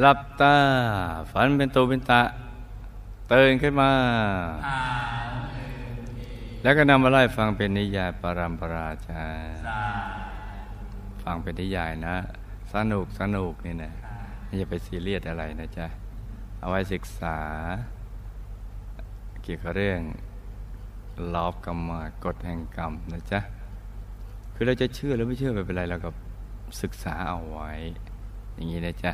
หลับตา ฝันเป็นตัวเป็นตะตื่นขึ้นมา แล้วก็นำมาไล่ฟังเป็นนิยายปรามปราชา ฟังเป็นนิยายนะ สนุกสนุกนี่นะไม่จะไปซีเรียสอะไรนะจ๊ะ เอาไว้ศึกษา เกี่ยวกับเรื่องลอบกรรมกฎแห่งกรรมนะจ๊ะ คือเราจะเชื่อหรือไม่เชื่อไม่เป็นไรเราก็ศึกษาเอาไว้ อย่างนี้นะจ๊ะ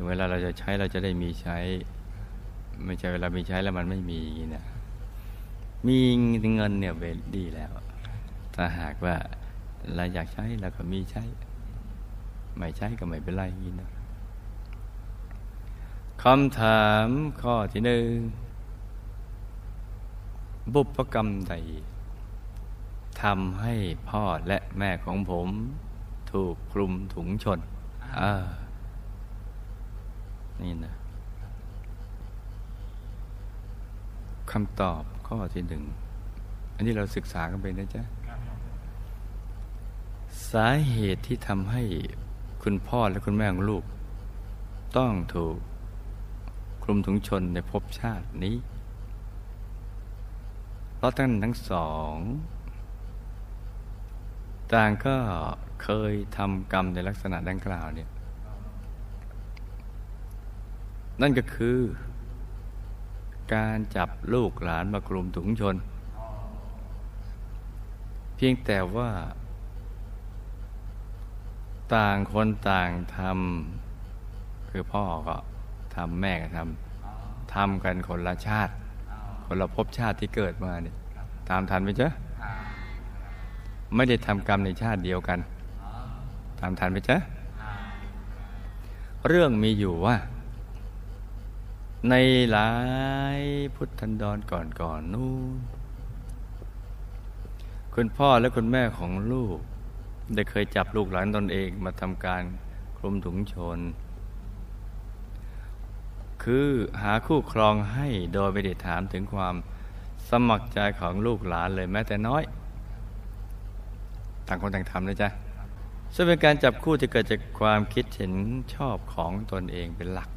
ถึงเวลาเราจะใช้เราจะได้มีใช้ ไม่ใช่เวลามีใช้แล้วมันไม่มีอย่างนี้นะมีเงินเนี่ยเวดีแล้วถ้าหากว่าเราอยากใช้เราก็มีใช้ ไม่ใช้ก็ไม่เป็นไรนี้นะคำถามข้อที่หนึ่งบุพกรรมใดทำให้พ่อและแม่ของผม ถูกคลุมถุงชนอ่า นี่นะคำตอบข้อที่หนึ่ง อันนี้เราศึกษากันไปนะจ๊ะ สาเหตุที่ทำให้คุณพ่อและคุณแม่ของลูก ต้องถูกคลุมถุงชนในภพชาตินี้ เพราะท่านทั้งสอง ต่างก็เคยทำกรรมในลักษณะดังกล่าวเนี่ย นั่นก็คือ การจับลูกหลานมากลุ่มถุงชน เพียงแต่ว่า ต่างคนต่างทำคือพ่อก็ทำแม่ก็ทำทำกันคนละชาติ คนละภพชาติที่เกิดมาเนี่ยตามทันไหมจ๊ะไม่ได้ทำกรรมในชาติเดียวกัน ตามทันไหมจ๊ะเรื่องมีอยู่ว่า ในหลายพุทธันดรก่อนก่อนนู้นคุณพ่อและคุณแม่ของลูก ได้เคยจับลูกหลานตนเองมาทำการคลุมถุงชน คือหาคู่ครองให้โดยไม่ได้ถามถึงความสมัครใจของลูกหลานเลยแม้แต่น้อย ต่างคนต่างทำนะจ๊ะซึ่งเป็นการจับคู่ที่เกิดจากความคิดเห็นชอบของตนเองเป็นหลัก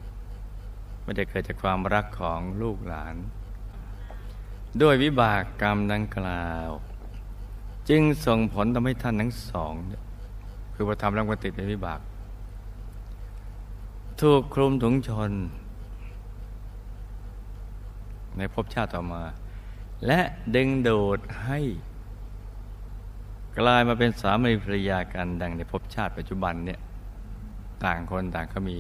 ไม่ได้เกิดจากความรักของลูกหลาน ด้วยวิบากกรรมดังกล่าว จึงส่งผลทำให้ท่านทั้งสอง คือพอทำแล้วก็ติดเป็นวิบาก ถูกคลุมถุงชน ในภพชาติต่อมา และดึงโดดให้กลายมาเป็นสามีภรรยากันดังในภพชาติปัจจุบันเนี่ยต่างคนต่างก็มี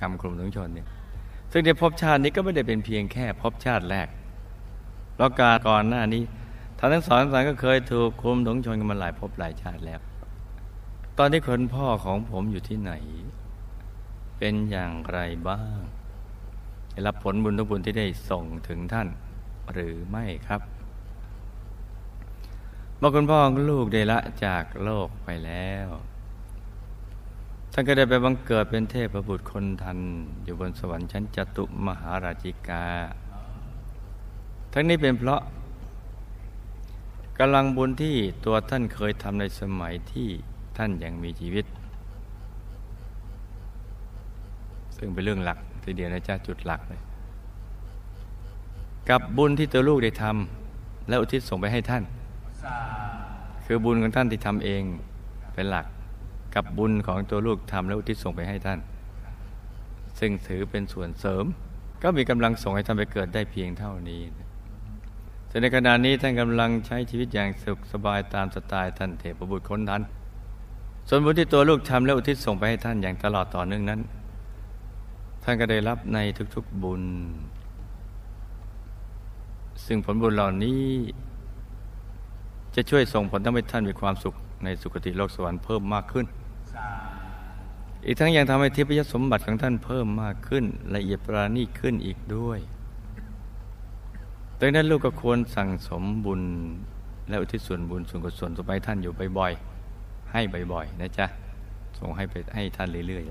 กรรมคลุมถุงชนเนี่ย ซึ่งในภพชาตินี้ก็ไม่ได้เป็นเพียงแค่ภพชาติแรกเพราะการก่อนหน้านี้ท่านทั้งสองท่านก็เคยถูกคุมถงชนกันมาหลายภพหลายชาติแล้ว ตอนที่คนพ่อของผมอยู่ที่ไหน เป็นอย่างไรบ้างได้รับผลบุญทุกบุญที่ได้ส่งถึงท่านหรือไม่ครับเมื่อคุณพ่อของลูกได้ละจากโลกไปแล้ว ท่านก็ได้ไปบังเกิดเป็นเทพบุตรคนทัน อยู่บนสวรรค์ชั้นจตุมหาราชิกา ทั้งนี้เป็นเพราะกำลังบุญที่ตัวท่านเคยทำในสมัยที่ท่านยังมีชีวิต ซึ่งเป็นเรื่องหลักทีเดียวนะจ๊ะจุดหลักเลยกับบุญที่ตัวลูกได้ทำและอุทิศส่งไปให้ท่าน คือบุญของท่านที่ทำเองเป็นหลัก กับบุญของตัวลูกทำและอุทิศส่งไปให้ท่าน ซึ่งถือเป็นส่วนเสริม ก็มีกำลังส่งให้ท่านไปเกิดได้เพียงเท่านี้แต่ในขณะนี้ท่านกำลังใช้ชีวิตอย่างสุขสบายตามสไตล์ท่านเทพบุตรคนนั้นส่วนบุญที่ตัวลูกทำและอุทิศส่งไปให้ท่านอย่างตลอดต่อเนื่องนั้น ท่านก็ได้รับในทุกๆบุญ ซึ่งผลบุญเหล่านี้ จะช่วยส่งผลทำให้ท่านมีความสุขในสุคติโลกสวรรค์เพิ่มมากขึ้น อีกทั้งยังทำให้ทิพยสมบัติของท่านเพิ่มมากขึ้น ละเอียดปราณีตขึ้นอีกด้วยดังนั้นลูกก็ควรสั่งสมบุญ และอุทิศส่วนบุญส่วนกุศลส่งไปท่านอยู่บ่อยๆ ให้บ่อยๆ นะจ๊ะ ส่งให้ไปให้ท่านเรื่อย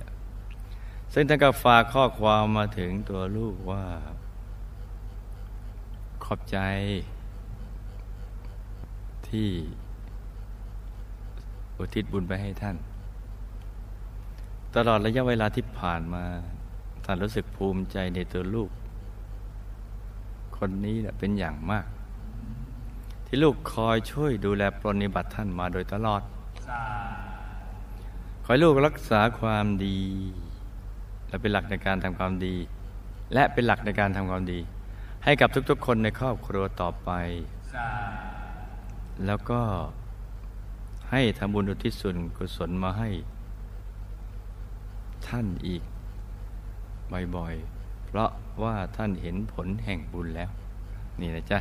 ๆ ซึ่งท่านก็ฝากข้อความมาถึงตัวลูกว่า ขอบใจ ที่อุทิศบุญไปให้ท่าน ตลอดระยะเวลาที่ผ่านมาท่านรู้สึกภูมิใจในตัวลูก คนนี้เป็นอย่างมาก ที่ลูกคอยช่วยดูแลปรนิบัติท่านมาโดยตลอด ขอให้ลูกรักษาความดี และเป็นหลักในการทำความดี และเป็นหลักในการทำความดี ให้กับทุกๆ คนในครอบครัวต่อไป แล้วก็ให้ทำบุญอุทิศส่วนกุศลมาให้ ท่านอีก บ่อยๆ เพราะว่าท่านเห็นผลแห่งบุญแล้ว นี่นะจ๊ะ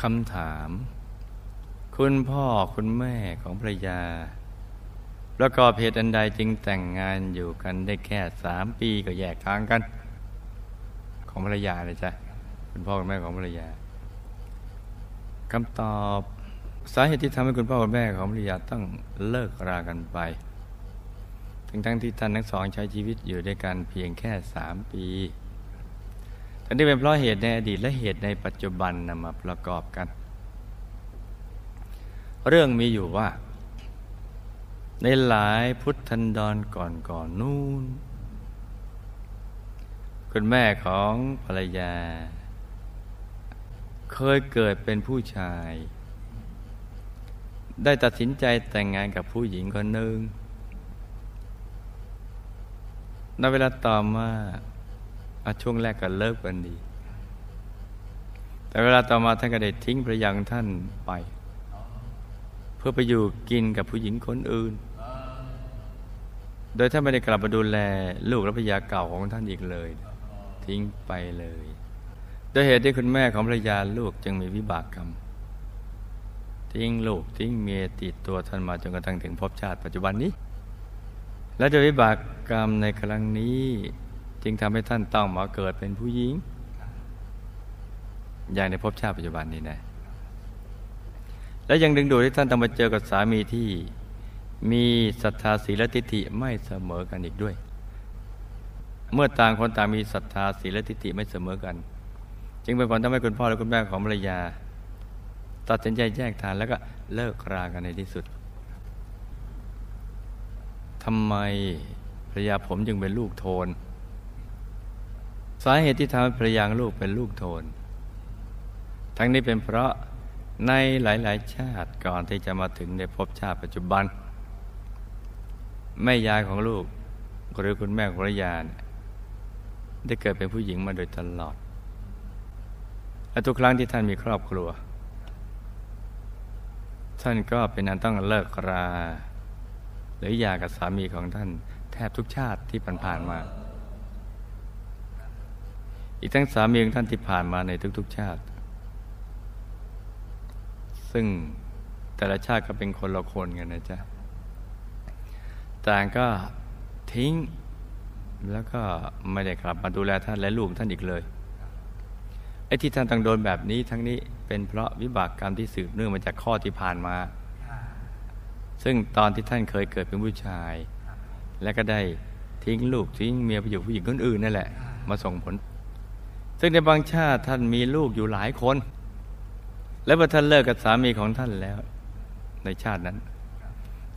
คำถาม คุณพ่อคุณแม่ของภรรยา ประกอบเหตุอันใดจึงแต่งงานอยู่กันได้แค่สามปีก็แยกทางกัน ของภรรยาเลยจ้ะคุณพ่อคุณแม่ของภรรยาคำตอบสาเหตุที่ทำให้คุณพ่อคุณแม่ของภรรยาต้องเลิกรากันไป ทั้งทั้งที่ท่านทั้งสองใช้ชีวิตอยู่ด้วยกันเพียงแค่สามปีทั้งที่เป็นเพราะเหตุในอดีตและเหตุในปัจจุบันนำมาประกอบกัน เรื่องมีอยู่ว่า ในหลายพุทธันดรก่อนก่อนนู่น คุณแม่ของภรรยา เคยเกิดเป็นผู้ชาย ได้ตัดสินใจแต่งงานกับผู้หญิงคนหนึ่ง ในเวลาต่อมาช่วงแรกก็เลิกกันดี แต่เวลาต่อมาท่านก็ได้ทิ้งภรรยาของท่านไป เพื่อไปอยู่กินกับผู้หญิงคนอื่น โดยท่านไม่ได้กลับมาดูแลลูกและภรรยาเก่าของท่านอีกเลย ทิ้งไปเลย โดยเหตุที่คุณแม่ของภรรยาลูกจึงมีวิบากกรรม ทิ้งลูกทิ้งเมียติดตัวท่านมาจนกระทั่งถึงพบชาติปัจจุบันนี้ และโดยวิบากกรรมในครั้งนี้ จึงทำให้ท่านต้องมาเกิดเป็นผู้หญิง อย่างในภพชาติปัจจุบันนี้นะ และยังดึงดูดให้ท่านต้องมาเจอกับสามีที่มีศรัทธาศีลทิฏฐิไม่เสมอกันอีกด้วย เมื่อต่างคนต่างมีศรัทธาศีลทิฏฐิไม่เสมอกัน จึงเป็นผลทำให้คุณพ่อและคุณแม่ของภรรยา ตัดสินใจแยกทางแล้วก็เลิกรากันในที่สุด ทำไมภรรยาผมจึงเป็นลูกโทน สาเหตุที่ทำให้ภรรยาลูกเป็นลูกโทน ทั้งนี้เป็นเพราะในหลาย ๆ ชาติก่อนที่จะมาถึงในภพชาติปัจจุบัน แม่ยายของลูกหรือคุณแม่ของภรรยาได้เกิดเป็นผู้หญิงมาโดยตลอด และทุกครั้งที่ท่านมีครอบครัว ท่านก็เป็นอันต้องเลิกรา หรือหย่ากับสามีของท่านแทบทุกชาติที่ผ่านมา อีกทั้งสามีของท่านที่ผ่านมาในทุก ๆ ชาติ ซึ่งแต่ละชาติก็เป็นคนละคนกันนะจ๊ะต่างก็ทิ้งแล้วก็ไม่ได้กลับมาดูแลท่านและลูกท่านอีกเลยไอ้ที่ท่านต้องโดนแบบนี้ทั้งนี้เป็นเพราะวิบากกรรมที่สืบเนื่องมาจากข้อที่ผ่านมา ซึ่งตอนที่ท่านเคยเกิดเป็นผู้ชาย และก็ได้ทิ้งลูกทิ้งเมียไปอยู่ผู้หญิงคนอื่นนั่นแหละ มาส่งผล ซึ่งในบางชาติท่านมีลูกอยู่หลายคน และเมื่อท่านเลิกกับสามีของท่านแล้ว ในชาตินั้น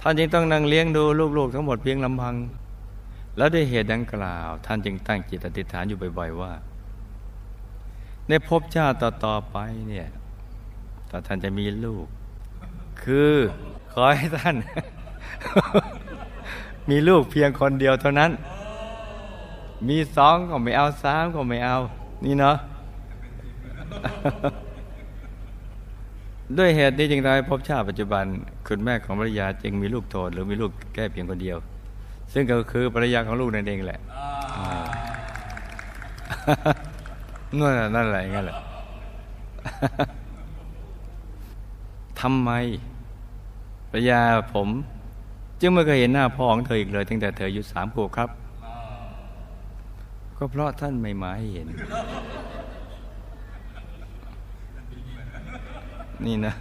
ท่านจึงต้องนั่งเลี้ยงดูลูกๆทั้งหมดเพียงลำพัง แล้วด้วยเหตุดังกล่าว ท่านจึงตั้งจิตอธิษฐานอยู่บ่อยๆว่า ในภพชาติต่อๆไปเนี่ยถ้าท่านจะมีลูก คือ ขอให้ท่าน มีลูกเพียงคนเดียวเท่านั้น มีสองก็ไม่เอาสามก็ไม่เอา นี่เนาะด้วยเหตุนี้จึงทำให้พบชาติปัจจุบัน คุณแม่ของภรรยาจึงมีลูกโทษหรือมีลูกแค่เพียงคนเดียว ซึ่งก็คือภรรยาของลูกนั่นเองแหละนั่นนั่นแหละงั้นแหละทำไม ภรยาผม จึงไม่เคยเห็นหน้าพ่อของเธออีกเลย ตั้งแต่เธออายุสามขวบครับ ก็เพราะท่านไม่มาให้เห็น นี่นะ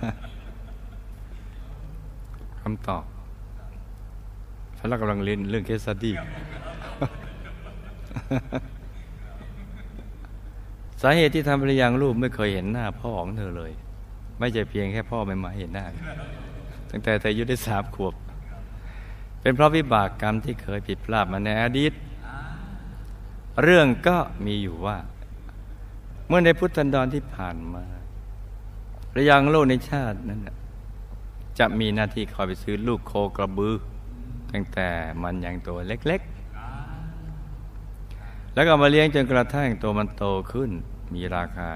คำตอบฉันกำลังเรียนเรื่องเคสตี้สาเหตุที่ทำภรรยาลูกไม่เคยเห็นหน้าพ่อของเธอเลย ไม่ใช่เพียงแค่พ่อไม่มาเห็นหน้า ตั้งแต่เธออายุได้สามขวบ เป็นเพราะวิบากกรรมที่เคยผิดพลาดมาในอดีต เรื่องก็มีอยู่ว่า เมื่อในพุทธันดรที่ผ่านมาระยังโลกในชาตินั้นจะมีหน้าที่คอยไปซื้อลูกโคกระบือ ตั้งแต่มันยังตัวเล็กๆ แล้วก็มาเลี้ยงจนกระทั่งตัวมันโตขึ้นมีราคา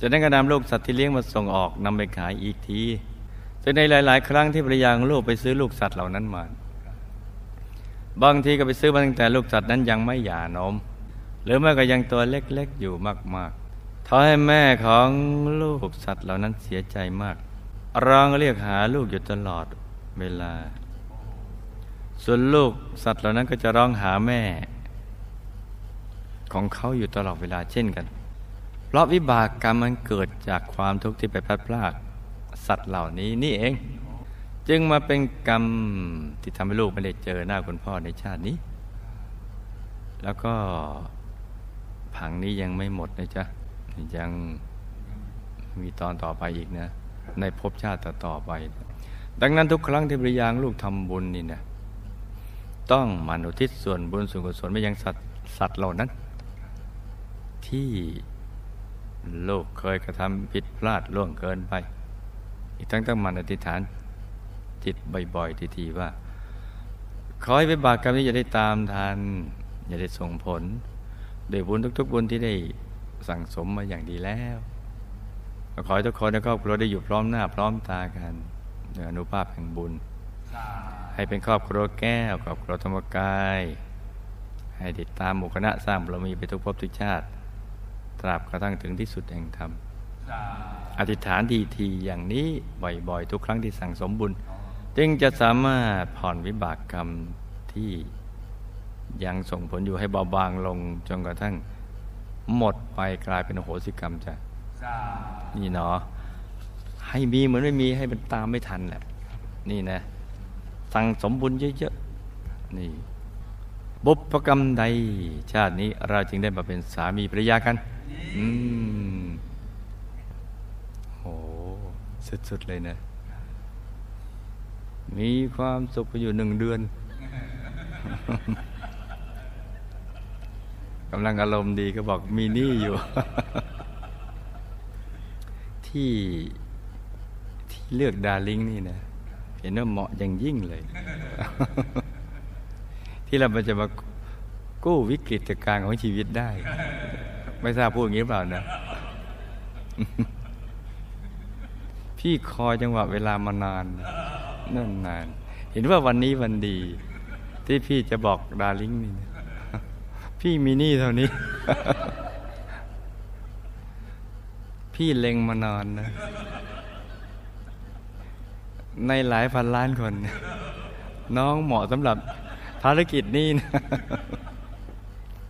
จะได้กระนำลูกสัตว์ที่เลี้ยงมาส่งออกนำไปขายอีกที ซึ่ในหลาย ๆ ครั้งที่ภรรยาของลูกไปซื้อลูกสัตว์เหล่านั้นมา บางทีก็ไปซื้อมาตั้งแต่ลูกสัตว์นั้นยังไม่หย่านม หรือแม้ก็ยังตัวเล็ก ๆ อยู่มากๆทำให้แม่ของลูกสัตว์เหล่านั้นเสียใจมากร้องเรียกหาลูกอยู่ตลอดเวลา ส่วนลูกสัตว์เหล่านั้นก็จะร้องหาแม่ ของเขาอยู่ตลอดเวลาเช่นกัน เพราะวิบากกรรมมันเกิดจากความทุกข์ที่ไปพลัดพราก สัตว์เหล่านี้นี่เอง จึงมาเป็นกรรมที่ทำให้ลูกไม่ได้เจอหน้าคุณพ่อในชาตินี้ แล้วก็ผังนี้ยังไม่หมดนะจ๊ะยังมีตอนต่อไปอีกนะ ในภพชาติต่อไป ดังนั้นทุกครั้งที่บริยางลูกทำบุญนี่นะต้องมนุทิศส่วนบุญส่วนกุศลไม่ยังสัตว์สัตว์เหล่านั้น ที่โลกเคยกระทำผิดพลาดล่วงเกินไป อีกทั้งต้องมันอธิษฐานจิตบ่อย ๆ ทีๆว่า ขอให้วิบากกรรมนี้จะได้ตามทันอย่าได้ส่งผลโดยบุญทุก ๆ บุญที่ได้สั่งสมมาอย่างดีแล้วขอให้ทุกคนในครอบครัวได้อยู่พร้อมหน้าพร้อมตากันในอนุภาพแห่งบุญ ให้เป็นครอบครัวแก้วครอบครัวธรรมกาย ให้ติดตามหมู่คณะสร้างบารมีไปทุกภพทุกชาติ ตราบกระทั่งถึงที่สุดแห่งธรรม อธิษฐานทีทีอย่างนี้บ่อยๆ ทุกครั้งที่สั่งสมบุญ จึงจะสามารถผ่อนวิบากกรรมที่ยังส่งผลอยู่ให้เบาบางลงจนกระทั่งหมดไปกลายเป็นโหสิกรรมจ้ะนี่เนาะให้มีเหมือนไม่มีให้มันตามไม่ทันแหละ นี่นะ สั่งสมบุญเยอะๆนี่ บุพกรรมใด ชาตินี้เราจึงได้มาเป็นสามีภรรยากัน อืม สุดๆเลยนะ มีความสุขอยู่หนึ่งเดือนกำลังอารมณ์ดีก็บอกมีนี่อยู่ ที่ที่เลือกดาริงนี่นะ เห็นว่าเหมาะอย่างยิ่งเลย ที่เราจะมากู้วิกฤตการของชีวิตได้ ไม่ทราบพูดอย่างนี้เปล่านะ พี่คอยจังหวะเวลามานานนั่นนาน เห็นว่าวันนี้วันดี ที่พี่จะบอกดาริ่งนี่พี่มีนี่เท่านี้ พี่เล็งมานอนนะ ในหลายพันล้านคน น้องเหมาะสำหรับภารกิจนี้นะ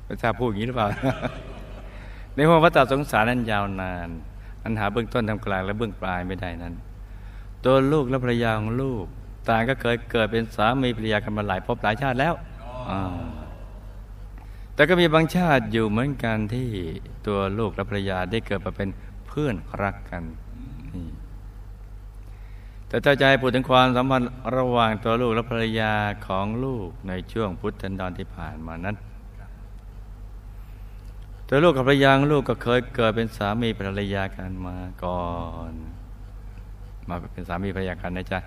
พระเจ้าพูดอย่างนี้หรือเปล่า ในห้วงพระตาสงสารนั้นยาวนาน อันหาเบื้องต้นทำกลางและเบื้องปลายไม่ได้นั้น ตัวลูกและภรรยาของลูก ต่างก็เคยเกิดเป็นสามีภรรยากันมาหลายภพหลายชาติแล้วแต่ก็มีบางชาติอยู่เหมือนกันที่ตัวลูกและภรรยาได้เกิดมาเป็นเพื่อนรักกันแต่ถ้าใจพูดถึงความสัมพันธ์ระหว่างตัวลูกและภรรยาของลูกในช่วงพุทธันดรที่ผ่านมานั้น ตัวลูกกับภรรยาลูกก็เคยเกิดเป็นสามีภรรยากันมาก่อน มาเป็นสามีภรรยากันนะจ๊ะ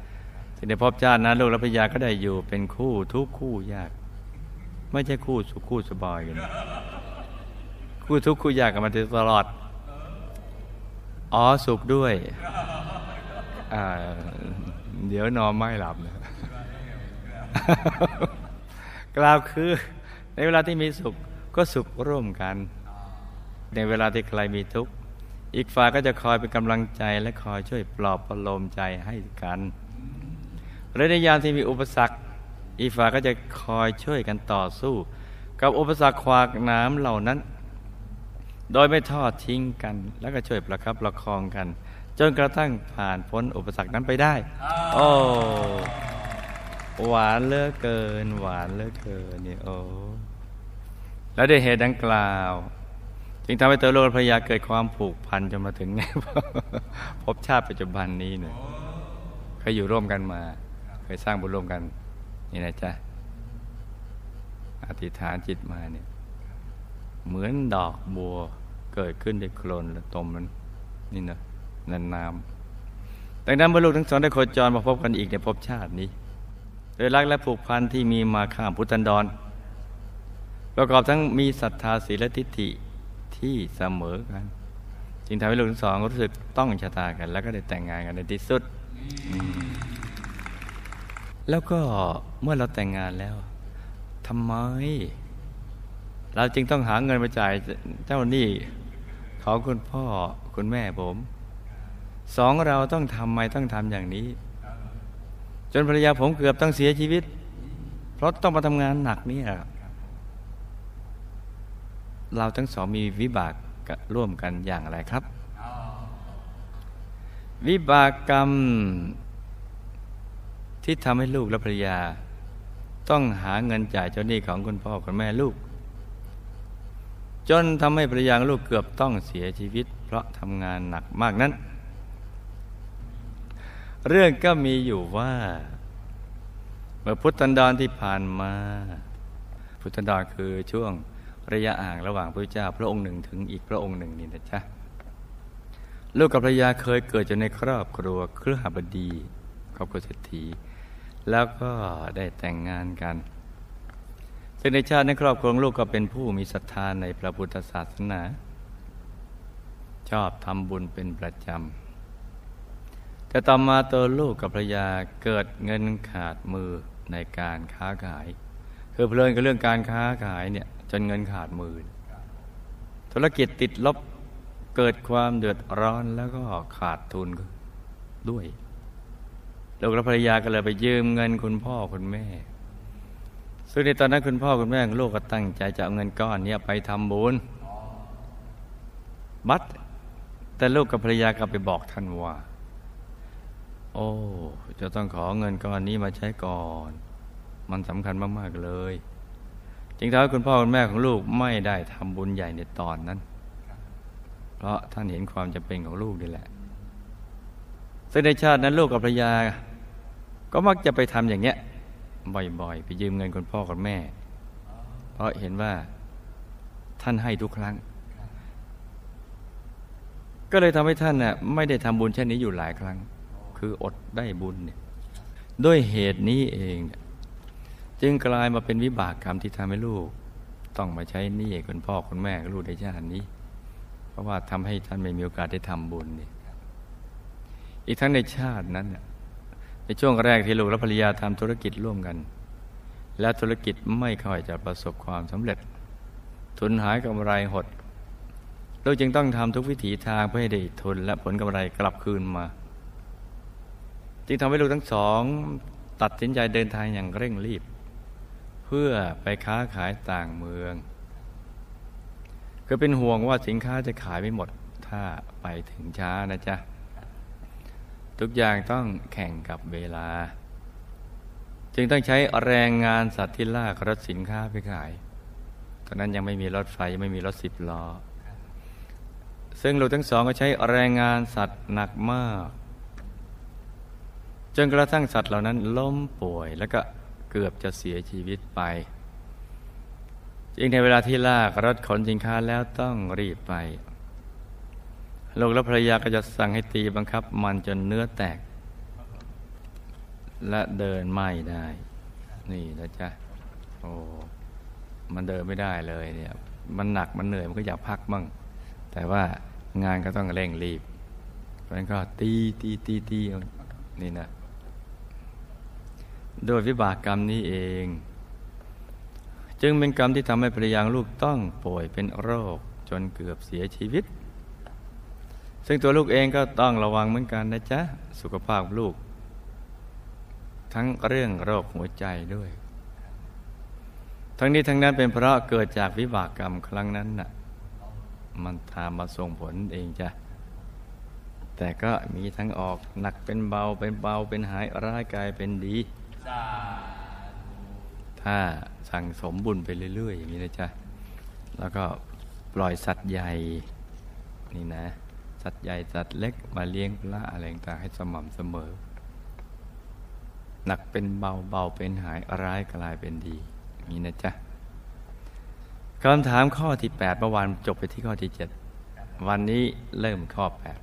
ที่ในพบชาตินั้นลูกและภรรยาก็ได้อยู่เป็นคู่ทุกคู่ยาก ไม่ใช่คู่สุขคู่สบายกันคู่ทุกคู่ยากกันมาตลอดอ๋อสุขด้วยเดี๋ยวนอนไม่หลับนะกล่าวคือในเวลาที่มีสุขก็สุขร่วมกัน ในเวลาที่ใครมีทุกข์ อีกฝ่ายก็จะคอยเป็นกำลังใจและคอยช่วยปลอบประโลมใจให้กันและในยามที่มีอุปสรรค อีกฝ่ายก็จะคอยช่วยกันต่อสู้ กับอุปสรรคขวากน้ำเหล่านั้น โดยไม่ทอดทิ้งกัน แล้วก็ช่วยประคับประคองกัน จนกระทั่งผ่านพ้นอุปสรรคนั้นไปได้ โอ้หวานเลือเกิน หวานเลือเกินนี่โอ้แล้วด้วยเหตุดังกล่าว จึงทำให้ตัวโลกพยาเกิดความผูกพันจนมาถึงไงพบชาติปัจจุบันนี้เนี่ยเคยอยู่ร่วมกันมา เคยสร้างบุญร่วมกัน นี่นะจ๊ะอธิษฐานจิตมาเนี่ย เหมือนดอกบัวเกิดขึ้นในโคลนและตมมันนี่นะนันน้ำดังนั้นเมื่อลูกทั้งสองได้โคจรมาพบกันอีกในภพชาตินี้ โดยรักและผูกพันที่มีมาข้ามพุทธันดร ประกอบทั้งมีศรัทธาศีลทิฏฐิ ที่เสมอกัน จึงทำให้ลูกทั้งสองรู้สึกต้องชะตากัน แล้วก็ได้แต่งงานกันในที่สุด แล้วก็เมื่อเราแต่งงานแล้วทำไม เราจึงต้องหาเงินมาจ่ายเจ้าหนี้ของคุณพ่อคุณแม่ผมสองเราต้องทำไมต้องทำอย่างนี้ จนภรรยาผมเกือบต้องเสียชีวิต เพราะต้องมาทำงานหนักนี่ เราทั้งสองมีวิบากร่วมกันอย่างไรครับ วิบากกรรมที่ทำให้ลูกและภรรยา ต้องหาเงินจ่ายเจ้าหนี้ของคุณพ่อคุณแม่ลูก จนทำให้ภรรยาลูกเกือบต้องเสียชีวิต เพราะทำงานหนักมากนั้น เรื่องก็มีอยู่ว่า เมื่อพุทธันดรที่ผ่านมา พุทธันดรคือช่วง ระยะอ่างระหว่างพระเจ้าพระองค์หนึ่งถึงอีกพระองค์หนึ่งนี่นะจ๊ะลูกกับภรรยาเคยเกิดอยู่ในครอบครัวเครือหบดีครอบครัวเศรษฐี แล้วก็ได้แต่งงานกัน ซึ่งในชาติในครอบครัวลูกก็เป็นผู้มีศรัทธาในพระพุทธศาสนา ชอบทำบุญเป็นประจำ แต่ต่อมาตัวลูกกับภรรยาเกิดเงินขาดมือในการค้าขาย คือเพลินกับเรื่องการค้าขายเนี่ย จนเงินขาดมือ ธุรกิจติดลบเกิดความเดือดร้อนแล้วก็ขาดทุนด้วยลูกและภรรยาก็เลยไปยืมเงินคุณพ่อคุณแม่ ซึ่งในตอนนั้นคุณพ่อคุณแม่ของลูกก็ตั้งใจจะเอาเงินก้อนนี้ไปทำบุญ บัตแต่ลูกกับภรรยาก็ไปบอกท่านว่า โอ้ จะต้องขอเงินก้อนนี้มาใช้ก่อน มันสำคัญมาก ๆ เลย จึงทำให้คุณพ่อคุณแม่ของลูกไม่ได้ทำบุญใหญ่ในตอนนั้น เพราะท่านเห็นความจำเป็นของลูกนี่แหละ ซึ่งในชาตินั้นลูกกับภรรยา ก็มักจะไปทำอย่างเงี้ย บ่อยๆ ไปยืมเงินคุณพ่อคุณแม่ เพราะเห็นว่าท่านให้ทุกครั้ง ก็เลยทำให้ท่านน่ะไม่ได้ทำบุญเช่นนี้อยู่หลายครั้ง คืออดได้บุญเนี่ยด้วยเหตุนี้เอง จึงกลายมาเป็นวิบากกรรมที่ทำให้ลูก ต้องมาใช้หนี้คุณพ่อคุณแม่ลูกในชาตินี้ เพราะว่าทำให้ท่านไม่มีโอกาสได้ทำบุญนี่อีกทั้งในชาตินั้นเนี่ยในช่วงแรกที่ลูกและภรรยาทำธุรกิจร่วมกัน และธุรกิจไม่ค่อยจะประสบความสำเร็จ ทุนหายกำไรหดลูกจึงต้องทำทุกวิถีทางเพื่อให้ได้ทุนและผลกำไรกลับคืนมา จึงทำให้ลูกทั้งสอง ตัดสินใจเดินทางอย่างเร่งรีบ พื่อไปค้าขายต่างเมืองคือเป็นห่วงว่าสินค้าจะขายไม่หมดถ้าไปถึงช้านะจ๊ะ ทุกอย่างต้องแข่งกับเวลา จึงต้องใช้แรงงานสัตว์ที่ลากรถสินค้าไปขาย ตอนนั้นยังไม่มีรถไฟไม่มีรถสิบล้อ ซึ่งลูกทั้งสองก็ใช้แรงงานสัตว์หนักมาก จนกระทั่งสัตว์เหล่านั้นล้มป่วยแล้วก็ เกือบจะเสียชีวิตไป จึงในเวลาที่ลากรถขนสินค้าแล้วต้องรีบไป ลูกและภรรยาก็จะสั่งให้ตีบังคับมันจนเนื้อแตก และเดินไม่ได้ นี่นะจ๊ะ โอ้มันเดินไม่ได้เลยเนี่ย มันหนักมันเหนื่อยมันก็อยากพักบ้าง แต่ว่างานก็ต้องเร่งรีบเพราะฉะนั้นก็ตีตีตีตีนี่นะ โดยวิบากกรรมนี้เอง จึงเป็นกรรมที่ทำให้ภรรยาลูกต้องป่วยเป็นโรคจนเกือบเสียชีวิต ซึ่งตัวลูกเองก็ต้องระวังเหมือนกันนะจ๊ะ สุขภาพลูก ทั้งเรื่องโรคหัวใจด้วย ทั้งนี้ทั้งนั้นเป็นเพราะเกิดจากวิบากกรรมครั้งนั้นน่ะมันทามาส่งผลเองจ้ะแต่ก็มีทั้งออกหนักเป็นเบาเป็นเบาเป็นหายร้ายกายเป็นดี ถ้าสั่งสมบุญไปเรื่อย ๆ อย่างนี้นะจ๊ะ แล้วก็ปล่อยสัตว์ใหญ่นี่นะ สัตว์ใหญ่สัตว์เล็กมาเลี้ยงพระอะไรต่างให้สม่ำเสมอ หนักเป็นเบาเบาเป็นหายร้ายกลายเป็นดีนี่นะจ๊ะคำถามข้อที่แปดเมื่อวานจบไปที่ข้อที่เจ็ดวันนี้เริ่มข้อแปด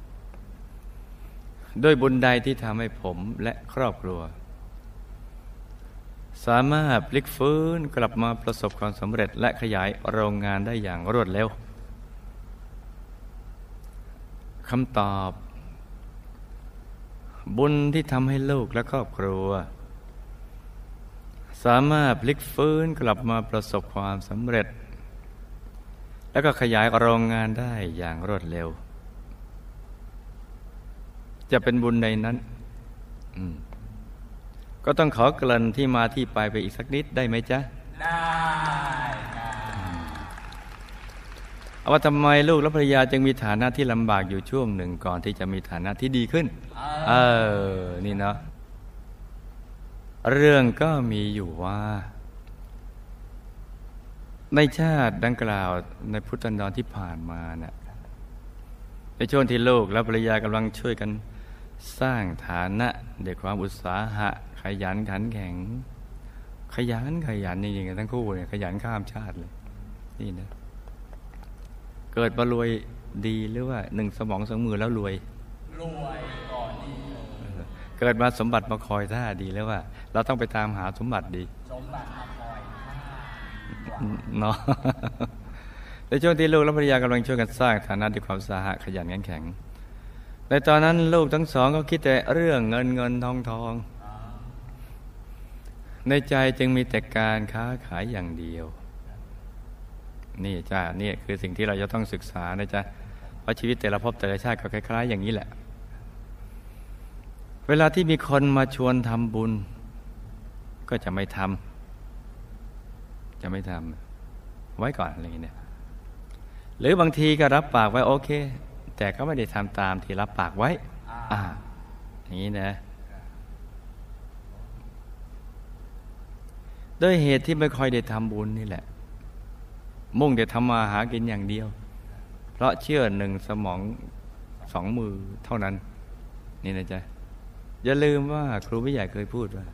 ด้วยบุญใดที่ทำให้ผมและครอบครัว สามารถพลิกฟื้นกลับมาประสบความสำเร็จและขยายโรงงานได้อย่างรวดเร็วคำตอบ บุญที่ทำให้ลูกและครอบครัว สามารถพลิกฟื้นกลับมาประสบความสำเร็จ แล้วก็ขยายโรงงานได้อย่างรวดเร็ว จะเป็นบุญในนั้น ก็ต้องขอเกริ่นที่มาที่ไปไปอีกสักนิดได้ไหมจ๊ะ ได้ว่าทำไมลูกและภรรยาจึงมีฐานะที่ลำบากอยู่ช่วงหนึ่งก่อนที่จะมีฐานะที่ดีขึ้น เออ นี่เนาะ เรื่องก็มีอยู่ว่า ในชาติดังกล่าวในพุทธันดรที่ผ่านมาเนะ่ะในช่วงที่ลูกและภรรยากำลังช่วยกันสร้างฐานะด้วยความอุตสาหะข ยันขันแข็ง ขยันขยันจริงๆทั้งคู่เนี่ยขยันข้ามชาติเลย นี่นะ เกิดมารวยดีหรือว่าหนึ่งสมองสองมือแล้วรวยรวยก่อนดีเกิดมาสมบัติมาคอยท่าดีแล้วว่า เราต้องไปตามหาสมบัติดี สมบัติมาคอยเนาะในช่วงที่ลูกและภรรยากำลังช่วยกันสร้างฐานะด้วยความสาหะขยันขันแข็งในตอนนั้นลูกทั้งสองก็คิดแต่เรื่องเงินเงินทองทอง ในใจจึงมีแต่การค้าขายอย่างเดียว นี่จ้านี่คือสิ่งที่เราจะต้องศึกษานะจ๊ะเพราะชีวิตแต่ละภพแต่ละชาติก็คล้าย ๆ อย่างนี้แหละ เวลาที่มีคนมาชวนทำบุญ ก็จะไม่ทำจะไม่ทำไว้ก่อนอะไรอย่างนี้ยหรือบางทีก็รับปากไว้โอเค แต่ก็ไม่ได้ทำตามที่รับปากไว้ อ่าอย่างนี้นะ ด้วยเหตุที่ไม่ค่อยได้ทำบุญนี่แหละ มุ่งแต่ทำมาหากินอย่างเดียว เพราะเชื่อหนึ่งสมองสองมือเท่านั้น นี่นะจ๊ะ อย่าลืมว่าครูพี่ใหญ่เคยพูดว่า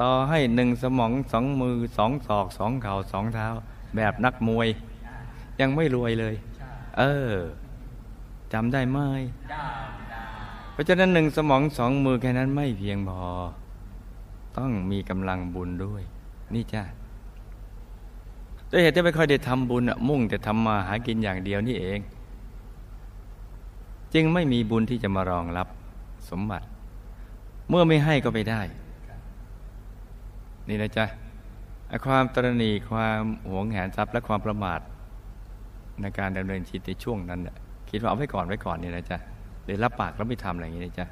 ต่อให้หนึ่งสมองสองมือสองศอกสองเข่าสองเท้า แบบนักมวย ยังไม่รวยเลย เออจำได้ไหมเพราะฉะนั้นหนึ่งสมองสองมือแค่นั้นไม่เพียงพอ ต้องมีกำลังบุญด้วย นี่จ้าด้วยเหตุที่ไม่ค่อยได้ทำบุญมุ่งแต่ทำมาหากินอย่างเดียวนี่เอง จึงไม่มีบุญที่จะมารองรับสมบัติ เมื่อไม่ให้ก็ไม่ได้ นี่นะจ๊ะความตรณีความหวงแหนทรัพย์และความประมาท ในการดำเนินชีวิตในช่วงนั้นคิดว่าเอาไว้ก่อนไว้ก่อนนี่นะจ๊ะเลยรับปากแล้วไม่ทำอะไรอย่างนี้นะจ๊ะ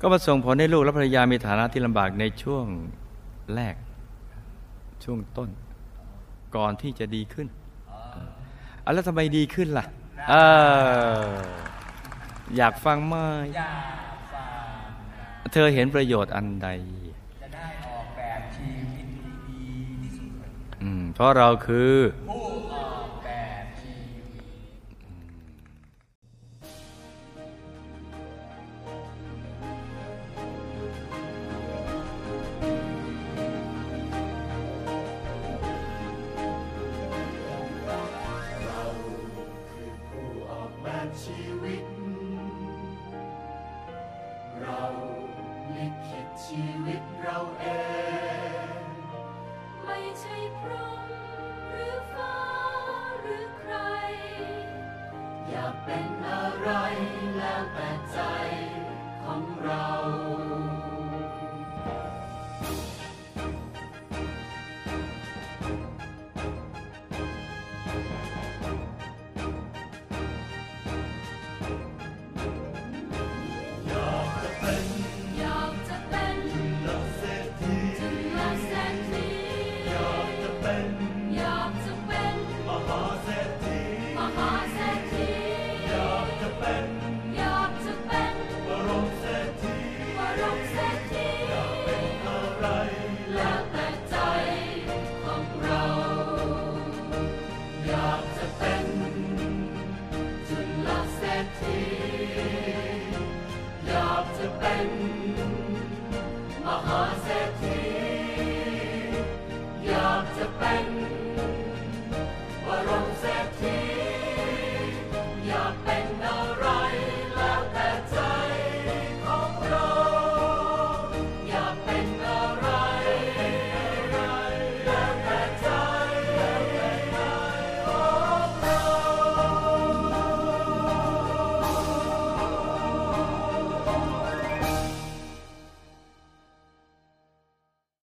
ก็มาส่งผลให้ลูกและภรรยามีฐานะที่ลำบากในช่วงแรก ช่วงต้น ก่อนที่จะดีขึ้นอะแล้วทำไมดีขึ้นล่ะ เออ อยากฟังไหมอยากฟังเธอเห็นประโยชน์อันใด จะได้ออกแบบชีวิตดีที่สุดอืมเพราะเราคือผู้ิต เราลิขิตชี